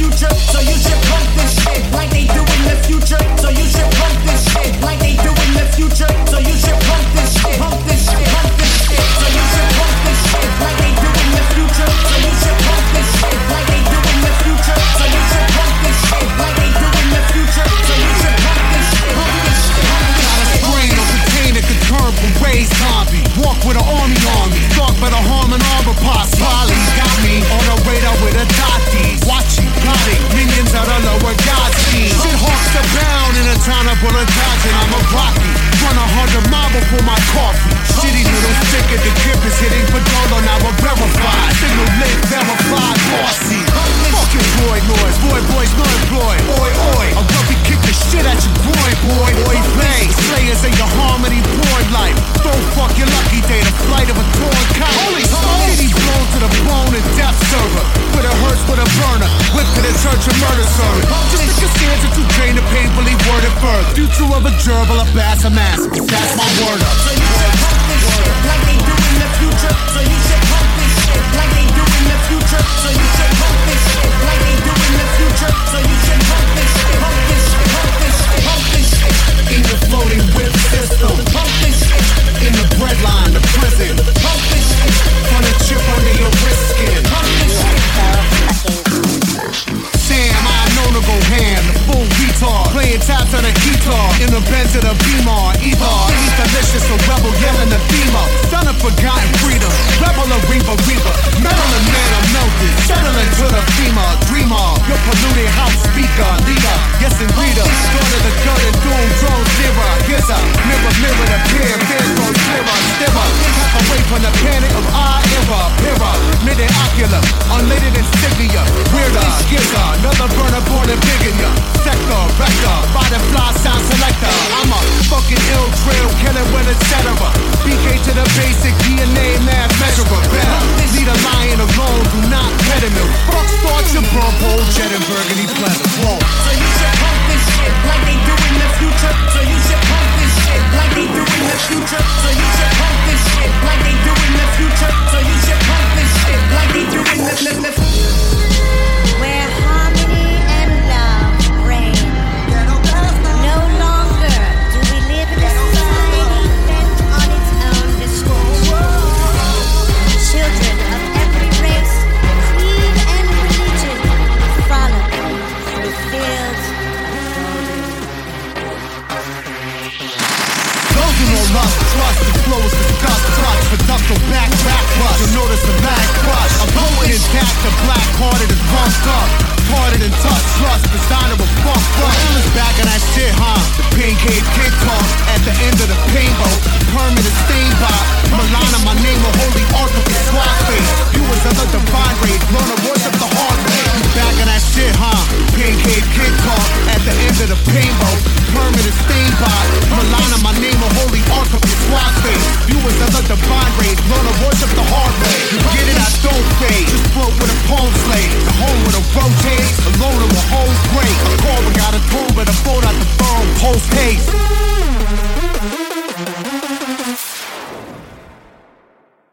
future, so you should pump this shit like they do in the future, so you should pump church of murder sir. Just like a stanza to Jane, a painfully worded further. Future of a gerbil, a bass, a mask. That's my word up. to the V-Mar, He's delicious, a rebel yelling the FEMA. Son of forgotten freedom, rebel of Reba, Reba, Metal and man, I'm melted. Settling to the FEMA, dreamer. Your polluted house speaker, leader. Yes, and reader. Go to the curtain, doom, drone, zero. Here's a mirror, mirror, the measure or better. Leave the lion alone, do not pet him. Fuck thoughts and bump old Jet and burgundy pleather. lust, trust, the flow is disgust, trust, but up the back, back rush. You'll notice a lag crush. A potent intact, the black hearted and pumped up. Parted and tough trust, designer of funk rush. Well, is back on that shit, huh? The pain cave kid talk at the end of the rainbow. Permanent stain by Milana, my name, a holy art with face. You was another garment is stained by Milana, my name, a holy ark of your wise face. Viewers that let the vine raise, learn to worship the hard way.